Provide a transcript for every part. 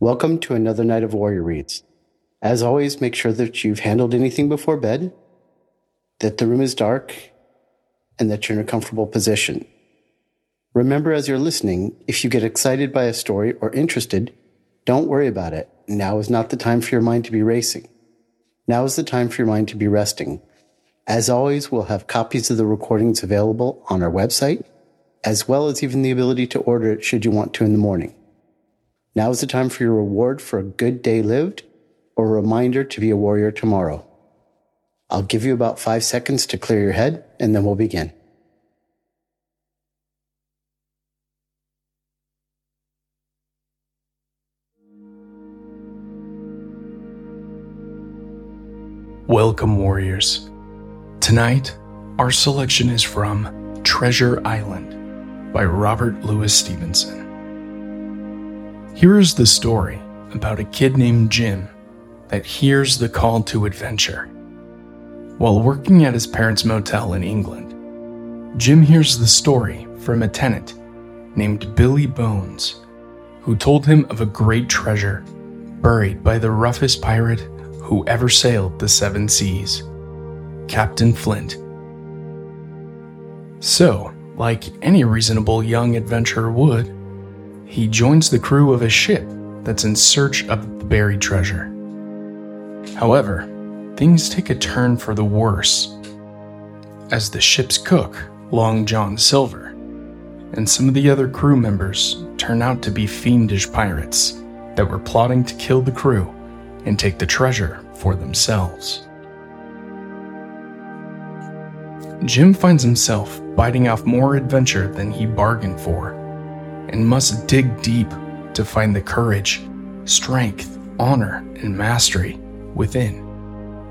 Welcome to another night of Warrior Reads. As always, make sure that you've handled anything before bed, that the room is dark, and that you're in a comfortable position. Remember as you're listening, if you get excited by a story or interested, don't worry about it. Now is not the time for your mind to be racing. Now is the time for your mind to be resting. As always, we'll have copies of the recordings available on our website, as well as even the ability to order it should you want to in the morning. Now is the time for your reward for a good day lived or a reminder to be a warrior tomorrow. I'll give you about five seconds to clear your head and then we'll begin. Welcome, warriors. Tonight, our selection is from Treasure Island by Robert Louis Stevenson. Here is the story about a kid named Jim that hears the call to adventure. While working at his parents' motel in England, Jim hears the story from a tenant named Billy Bones, who told him of a great treasure buried by the roughest pirate who ever sailed the seven seas, Captain Flint. So, like any reasonable young adventurer would, he joins the crew of a ship that's in search of the buried treasure. However, things take a turn for the worse as the ship's cook, Long John Silver, and some of the other crew members turn out to be fiendish pirates that were plotting to kill the crew and take the treasure for themselves. Jim finds himself biting off more adventure than he bargained for and must dig deep to find the courage, strength, honor, and mastery within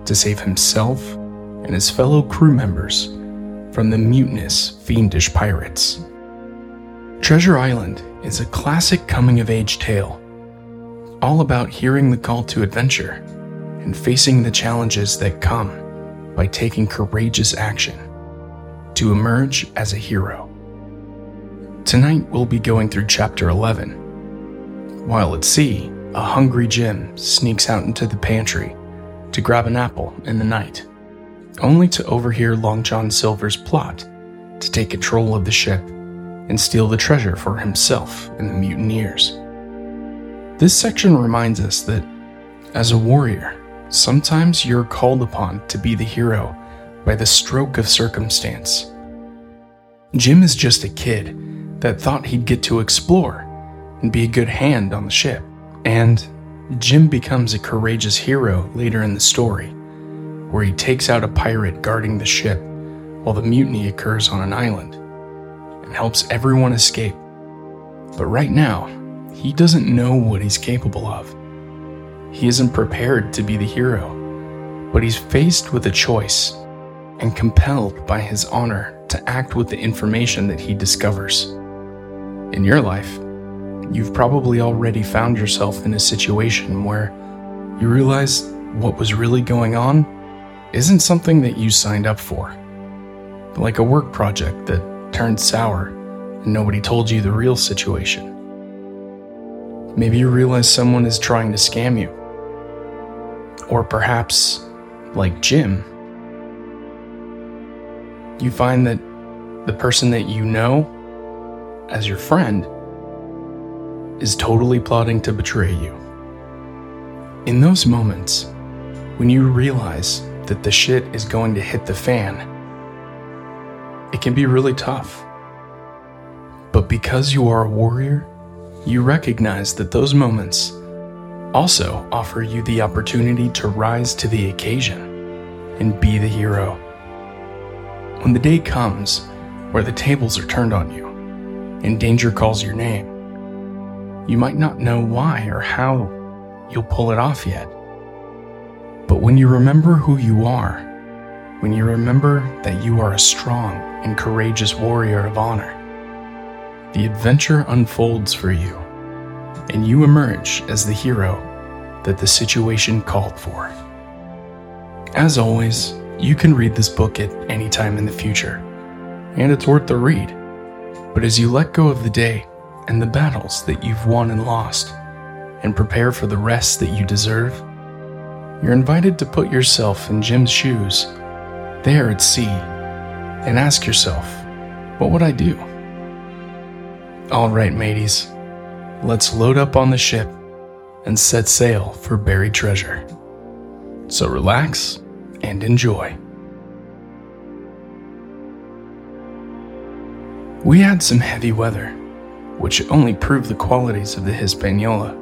to save himself and his fellow crew members from the mutinous, fiendish pirates. Treasure Island is a classic coming of age tale, all about hearing the call to adventure and facing the challenges that come by taking courageous action to emerge as a hero. Tonight we'll be going through chapter 11. While at sea, a hungry Jim sneaks out into the pantry to grab an apple in the night, only to overhear Long John Silver's plot to take control of the ship and steal the treasure for himself and the mutineers. This section reminds us that, as a warrior, sometimes you're called upon to be the hero by the stroke of circumstance. Jim is just a kid that thought he'd get to explore and be a good hand on the ship. And Jim becomes a courageous hero later in the story, where he takes out a pirate guarding the ship while the mutiny occurs on an island and helps everyone escape. But right now, he doesn't know what he's capable of. He isn't prepared to be the hero, but he's faced with a choice and compelled by his honor to act with the information that he discovers. In your life, you've probably already found yourself in a situation where you realize what was really going on isn't something that you signed up for. Like a work project that turned sour and nobody told you the real situation. Maybe you realize someone is trying to scam you. Or perhaps, like Jim, you find that the person that you know as your friend is totally plotting to betray you. In those moments, when you realize that the shit is going to hit the fan, it can be really tough. But because you are a warrior, you recognize that those moments also offer you the opportunity to rise to the occasion and be the hero. When the day comes where the tables are turned on you, and danger calls your name. You might not know why or how you'll pull it off yet. But when you remember who you are, when you remember that you are a strong and courageous warrior of honor, the adventure unfolds for you, and you emerge as the hero that the situation called for. As always, you can read this book at any time in the future, and it's worth the read. But as you let go of the day and the battles that you've won and lost, and prepare for the rest that you deserve, you're invited to put yourself in Jim's shoes, there at sea, and ask yourself, what would I do? All right, mateys, let's load up on the ship and set sail for buried treasure. So relax and enjoy. We had some heavy weather, which only proved the qualities of the Hispaniola.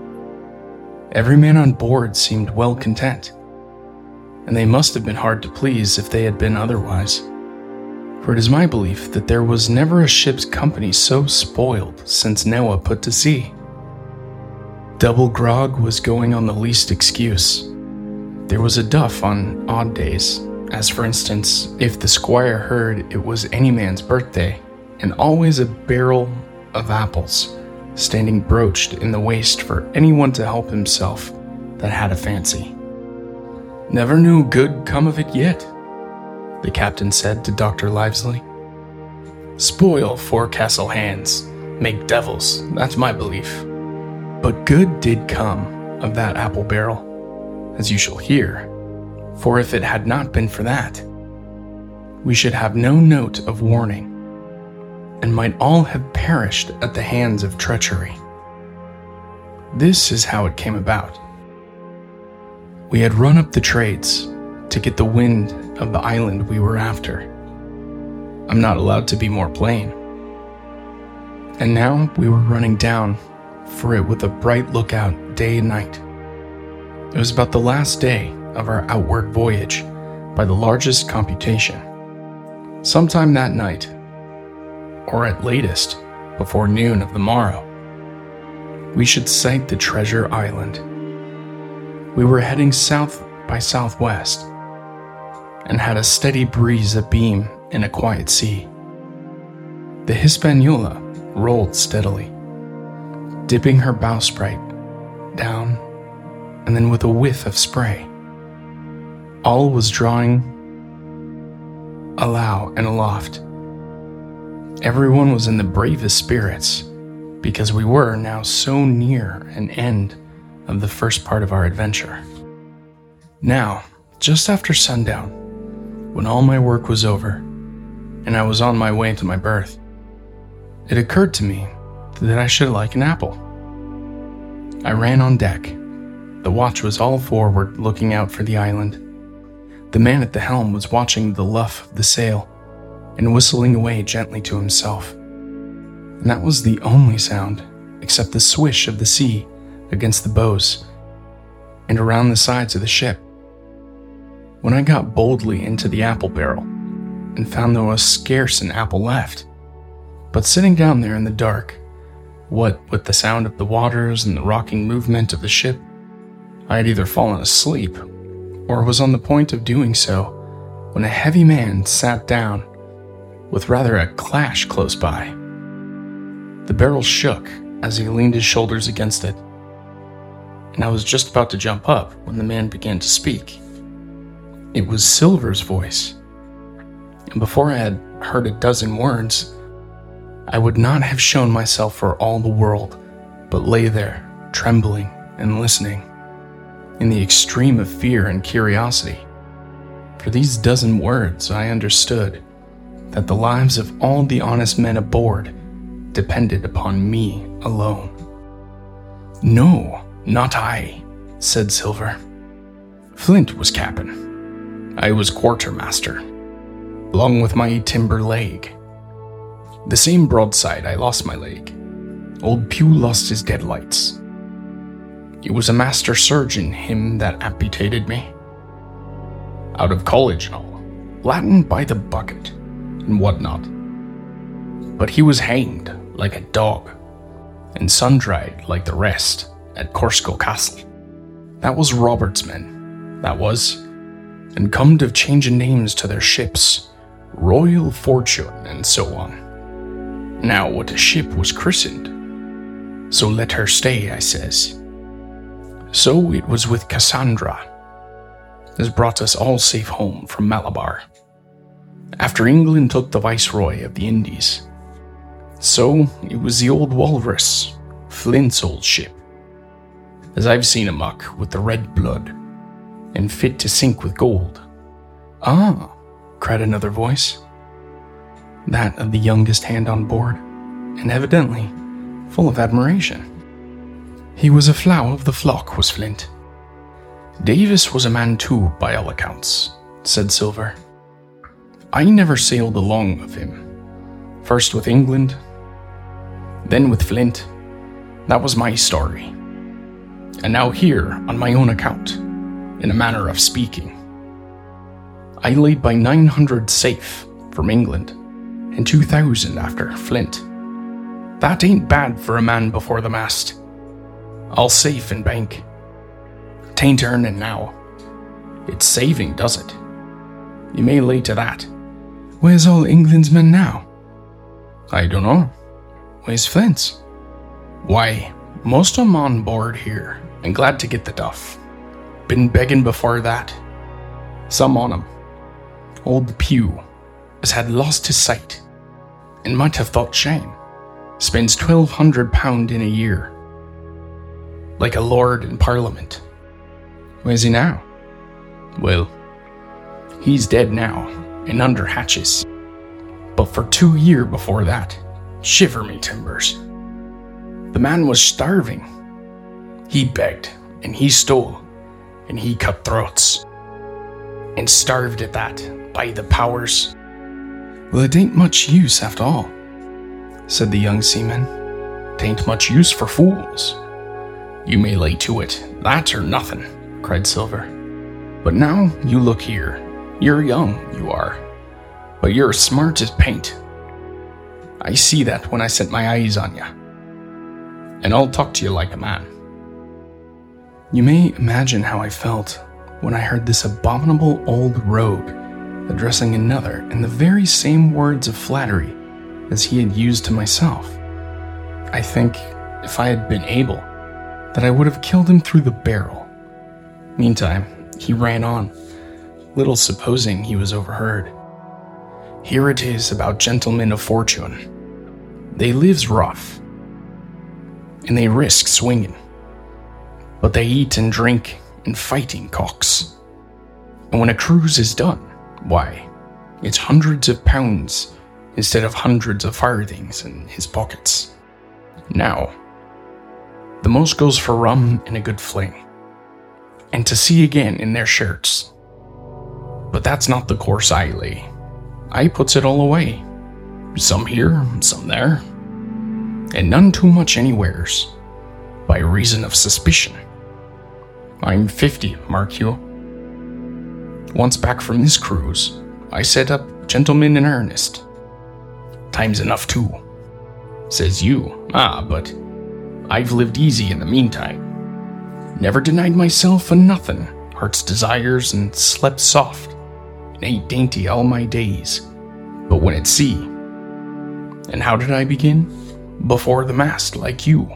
Every man on board seemed well content, and they must have been hard to please if they had been otherwise. For it is my belief that there was never a ship's company so spoiled since Noah put to sea. Double grog was going on the least excuse. There was a duff on odd days, as for instance, if the squire heard it was any man's birthday, and always a barrel of apples standing broached in the waist for anyone to help himself that had a fancy. Never knew good come of it yet, the captain said to Dr. Livesey. Spoil forecastle hands, make devils, that's my belief. But good did come of that apple barrel, as you shall hear, for if it had not been for that, we should have no note of warning and might all have perished at the hands of treachery. This is how it came about. We had run up the trades to get the wind of the island we were after. I'm not allowed to be more plain. And now we were running down for it with a bright lookout day and night. It was about the last day of our outward voyage by the largest computation. Sometime that night, or at latest, before noon of the morrow. We should sight the treasure island. We were heading south by southwest and had a steady breeze abeam in a quiet sea. The Hispaniola rolled steadily, dipping her bowsprit down and then with a whiff of spray. All was drawing alow and aloft Everyone was in the bravest spirits because we were now so near an end of the first part of our adventure. Now, just after sundown, when all my work was over and I was on my way to my berth, it occurred to me that I should like an apple. I ran on deck. The watch was all forward, looking out for the island. The man at the helm was watching the luff of the sail and whistling away gently to himself. And that was the only sound, except the swish of the sea against the bows and around the sides of the ship. When I got boldly into the apple barrel and found there was scarce an apple left, but sitting down there in the dark, what with the sound of the waters and the rocking movement of the ship, I had either fallen asleep or was on the point of doing so when a heavy man sat down with rather a clash close by. The barrel shook as he leaned his shoulders against it, and I was just about to jump up when the man began to speak. It was Silver's voice, and before I had heard a dozen words, I would not have shown myself for all the world, but lay there, trembling and listening, in the extreme of fear and curiosity. For these dozen words I understood that the lives of all the honest men aboard depended upon me alone. No, not I, said Silver. Flint was captain. I was quartermaster, along with my timber leg. The same broadside I lost my leg. Old Pew lost his deadlights. It was a master surgeon, him that amputated me. Out of college and all. Latin by the bucket and whatnot. But he was hanged like a dog, and sun dried like the rest at Corso Castle. That was Robert's men, that was, and come to changing names to their ships, Royal Fortune, and so on. Now, what a ship was christened, so let her stay, I says. So it was with Cassandra, has brought us all safe home from Malabar after England took the Viceroy of the Indies. So it was the old Walrus, Flint's old ship. as I've seen a muck with the red blood, and fit to sink with gold. Ah, cried another voice. That of the youngest hand on board, and evidently full of admiration. He was a flower of the flock, was Flint. Davis was a man too, by all accounts, said Silver. I never sailed along of him. First with England, then with Flint. That was my story. And now here, on my own account, in a manner of speaking. I laid by 900 safe from England, and 2,000 after Flint. That ain't bad for a man before the mast. All safe in bank. Tain't earning now. It's saving, does it? You may lay to that. Where's all England's men now? I don't know. Where's Flint's? Why, most of 'em on board here, and glad to get the duff. Been begging before that. Some on 'em. Old Pew has had lost his sight, and might have thought shame. Spends twelve hundred pound in a year, like a lord in Parliament. Where's he now? Well, he's dead now, and under hatches. But for two year before that, shiver me timbers. The man was starving. He begged, and he stole, and he cut throats. And starved at that, by the powers. Well, it ain't much use after all, said the young seaman. Tain't much use for fools. You may lay to it, that or nothing, cried Silver. But now you look here. You're young, you are but you're smart as paint. I see that when I set my eyes on you. And I'll talk to you like a man. You may imagine how I felt when I heard this abominable old rogue addressing another in the very same words of flattery as he had used to myself. I think, if I had been able, that I would have killed him through the barrel. Meantime, he ran on, little supposing he was overheard. Here it is about gentlemen of fortune. They lives rough, and they risk swinging, but they eat and drink and fighting cocks. And when a cruise is done, why, it's hundreds of pounds instead of hundreds of farthings in his pockets. Now, the most goes for rum and a good fling, and to sea again in their shirts. But that's not the course I lay. I puts it all away. Some here, some there. And none too much anywheres, by reason of suspicion. I'm 50, mark you. Once back from this cruise, I set up gentlemen in earnest. Time's enough too. Says you, ah, but I've lived easy in the meantime. Never denied myself a nothing, heart's desires, and slept soft ate dainty all my days, but when at sea. And how did I begin? Before the mast, like you.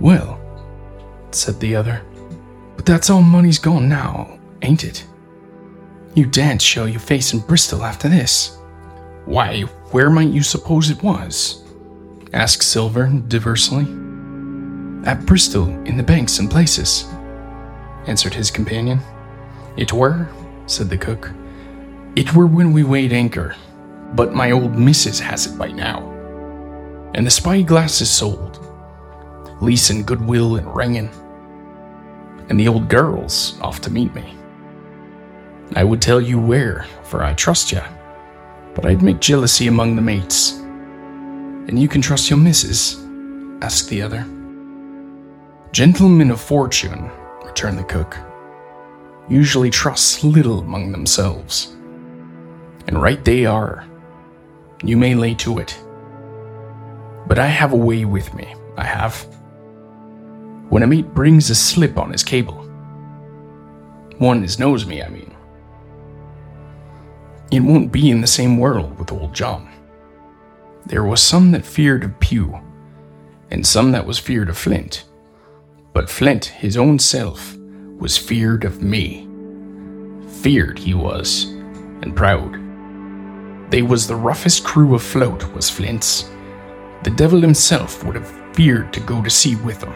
Well, said the other, but that's all money's gone now, ain't it? You daren't show your face in Bristol after this. Why, where might you suppose it was? asked Silver diversely. At Bristol, in the banks and places, answered his companion. It were, said the cook. It were when we weighed anchor, but my old missus has it by now. And the spyglass is sold, leasing goodwill and ringing, and the old girl's off to meet me. I would tell you where, for I trust you, but I'd make jealousy among the mates. And you can trust your missus? asked the other. Gentlemen of fortune, returned the cook usually trust little among themselves. And right they are. You may lay to it. But I have a way with me, I have. When a mate brings a slip on his cable, one as knows me, I mean, it won't be in the same world with old John. There was some that feared of Pew, and some that was feared of Flint. But Flint, his own self, was feared of me. Feared he was, and proud. They was the roughest crew afloat, was Flint's. The devil himself would have feared to go to sea with them.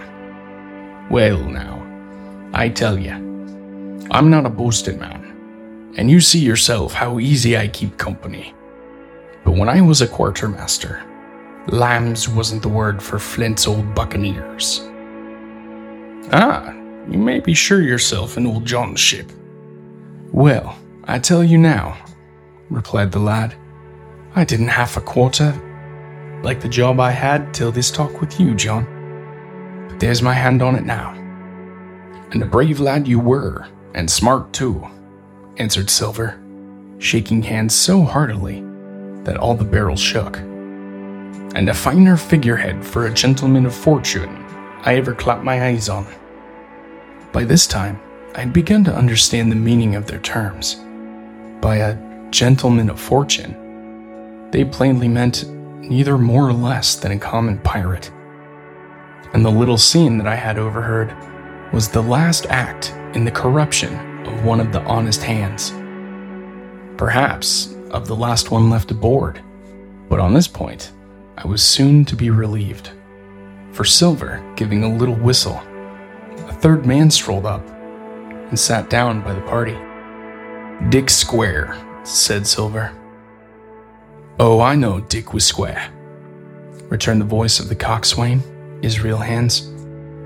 Well, now, I tell you, I'm not a boasting man, and you see yourself how easy I keep company. But when I was a quartermaster, lambs wasn't the word for Flint's old buccaneers. Ah, you may be sure yourself in old John's ship. Well, I tell you now, replied the lad, I didn't half a quarter like the job I had till this talk with you, John. But there's my hand on it now. And a brave lad you were, and smart too, answered Silver, shaking hands so heartily that all the barrels shook. And a finer figurehead for a gentleman of fortune I ever clapped my eyes on. By this time, I'd begun to understand the meaning of their terms. By a gentleman of fortune, they plainly meant neither more or less than a common pirate. And the little scene that I had overheard was the last act in the corruption of one of the honest hands. Perhaps of the last one left aboard, but on this point, I was soon to be relieved. For Silver, giving a little whistle, third man strolled up and sat down by the party. Dick Square, said Silver. Oh, I know Dick was square, returned the voice of the coxswain, Israel Hands.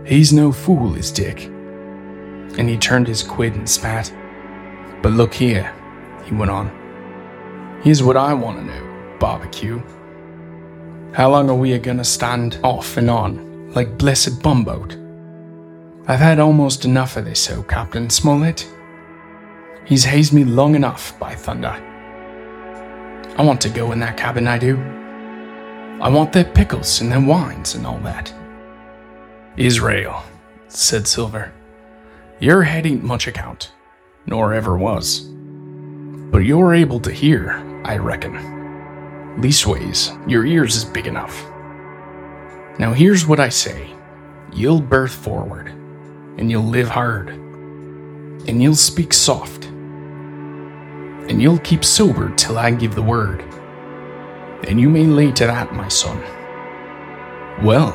He's no fool, is Dick. And he turned his quid and spat. But look here, he went on. Here's what I want to know, barbecue. How long are we a gonna stand off and on, like blessed bumboat? I've had almost enough of this, oh Captain Smollett. He's hazed me long enough, by thunder. I want to go in that cabin, I do. I want their pickles and their wines and all that. Israel, said Silver, your head ain't much account, nor ever was. But you're able to hear, I reckon. Leastways, your ears is big enough. Now here's what I say. You'll berth forward, and you'll live hard, and you'll speak soft, and you'll keep sober till I give the word. And you may lay to that, my son. Well,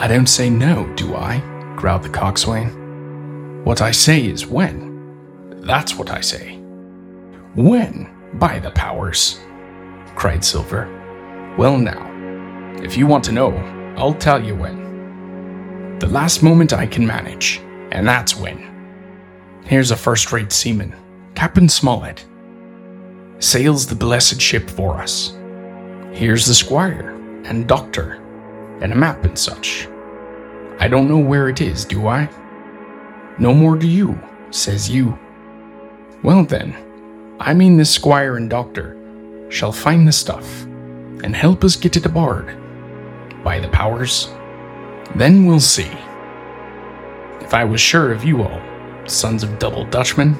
I don't say no, do I? growled the coxswain. What I say is when. That's what I say. When, by the powers, cried Silver. Well, now, if you want to know, I'll tell you when. The last moment I can manage, and that's when. Here's a first rate seaman Captain Smollett sails the blessed ship for us. Here's the squire and doctor and a map and such. I don't know where it is, do I? No more do you, says you. Well then, I mean this squire and doctor shall find the stuff and help us get it aboard. By the powers, then we'll see. If I was sure of you all, sons of double Dutchmen,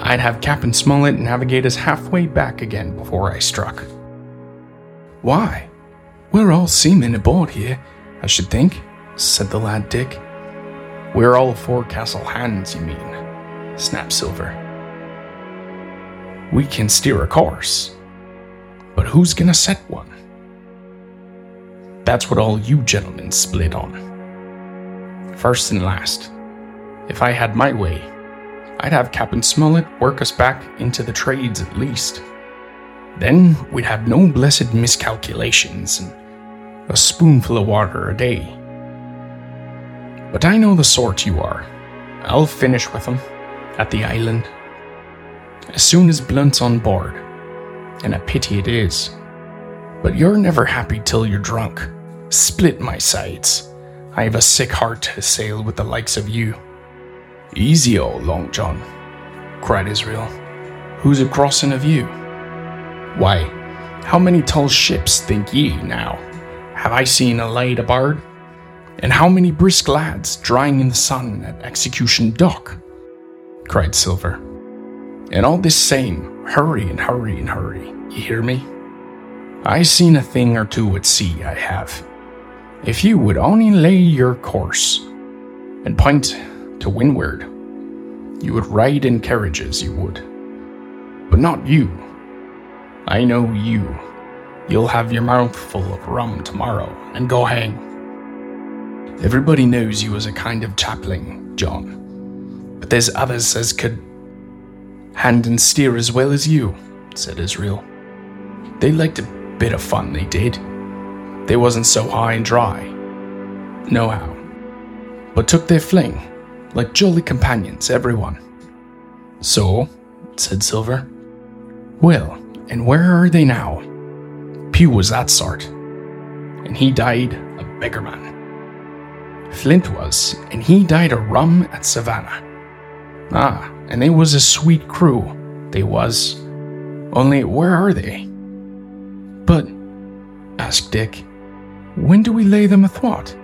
I'd have Captain Smollett navigate us halfway back again before I struck. Why? We're all seamen aboard here, I should think, said the lad Dick. We're all forecastle hands, you mean, snapped Silver. We can steer a course, but who's gonna set one? That's what all you gentlemen split on. First and last, if I had my way, I'd have Captain Smollett work us back into the trades at least. Then we'd have no blessed miscalculations and a spoonful of water a day. But I know the sort you are. I'll finish with them at the island as soon as Blunt's on board, and a pity it is. But you're never happy till you're drunk. Split my sides. I have a sick heart to sail with the likes of you. Easy, old Long John, cried Israel. Who's a crossing of you? Why, how many tall ships, think ye, now, have I seen a laid aboard? And how many brisk lads drying in the sun at Execution Dock? cried Silver. And all this same, hurry and hurry and hurry, you hear me? I seen a thing or two at sea, I have. If you would only lay your course and point to windward. You would ride in carriages, you would. But not you. I know you. You'll have your mouth full of rum tomorrow and go hang. Everybody knows you as a kind of chaplain, John. But there's others as could hand and steer as well as you, said Israel. They liked a bit of fun, they did. They wasn't so high and dry. Nohow. But took their fling, like jolly companions, everyone. So, said Silver. Well, and where are they now? Pew was that sort, and he died a beggar man. Flint was, and he died a rum at Savannah. Ah, and they was a sweet crew, they was. Only where are they? But, asked Dick, when do we lay them athwart?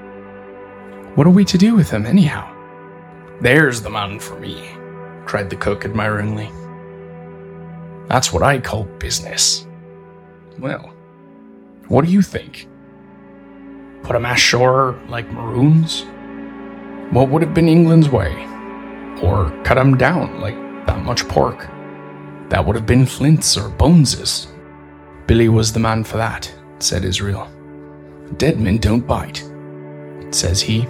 What are we to do with them, anyhow? There's the man for me, cried the cook admiringly. That's what I call business. Well, what do you think? Put 'em ashore like maroons? What would have been England's way? Or cut 'em down like that much pork? That would have been Flint's or Bones's. Billy was the man for that, said Israel. Dead men don't bite, says he.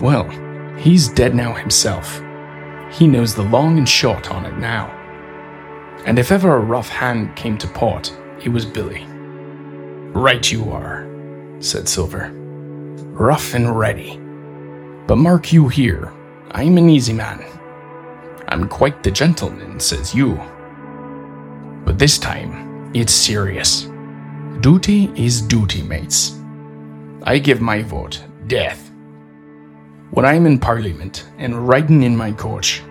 Well, he's dead now himself. He knows the long and short on it now. And if ever a rough hand came to port, it was Billy. Right you are, said Silver. Rough and ready. But mark you here, I'm an easy man. I'm quite the gentleman, says you. But this time, it's serious. Duty is duty, mates. I give my vote death. When I'm in Parliament and riding in my coach,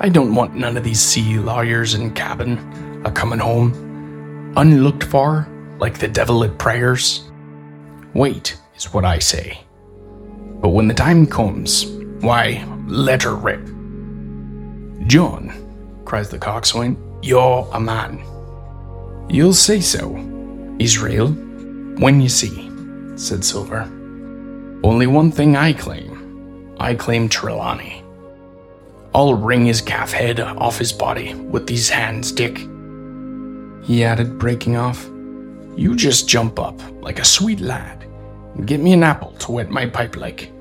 I don't want none of these sea lawyers in cabin a coming home, unlooked for like the devil at prayers. Wait, is what I say. But when the time comes, why, let her rip. John, cries the coxswain, you're a man. You'll say so, Israel, when you see, said Silver. Only one thing I claim. I claim Trelawney. I'll wring his calf head off his body with these hands, Dick. He added, breaking off. You just jump up like a sweet lad and get me an apple to wet my pipe like.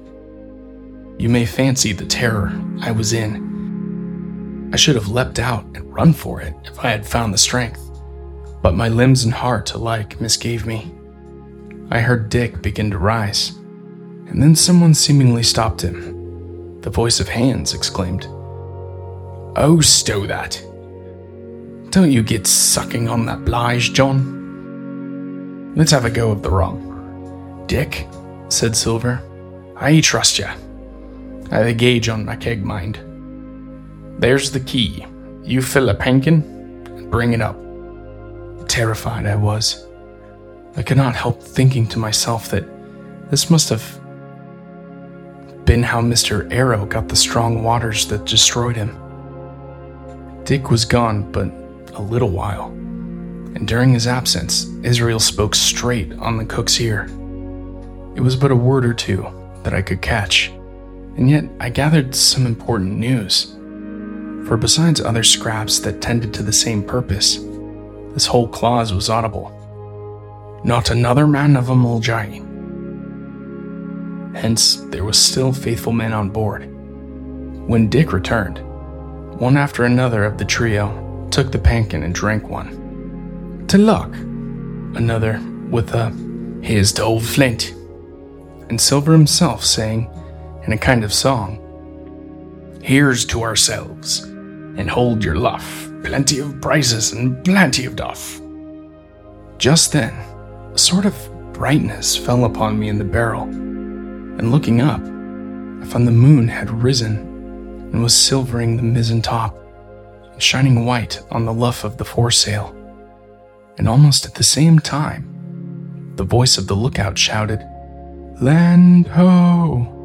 You may fancy the terror I was in. I should have leapt out and run for it if I had found the strength, but my limbs and heart alike misgave me. I heard Dick begin to rise, and then someone seemingly stopped him. The voice of Hands exclaimed, Oh, stow that! Don't you get sucking on that bilge, John. Let's have a go of the rum. Dick, said Silver, I trust ya. I've a gauge on my keg, mind. There's the key. You fill a pankin and bring it up. Terrified I was. I could not help thinking to myself that this must have been how Mr. Arrow got the strong waters that destroyed him. Dick was gone but a little while, and during his absence, Israel spoke straight on the cook's ear. It was but a word or two that I could catch and yet I gathered some important news. For besides other scraps that tended to the same purpose, this whole clause was audible. Not another man of a Mulgai. Hence, there was still faithful men on board. When Dick returned, one after another of the trio took the pankin and drank one. To luck, another with a here's to old Flint, and Silver himself saying, in a kind of song. Here's to ourselves, and hold your luff, plenty of prizes and plenty of duff. Just then, a sort of brightness fell upon me in the barrel, and looking up, I found the moon had risen and was silvering the mizzen top and shining white on the luff of the foresail. And almost at the same time, the voice of the lookout shouted, Land ho!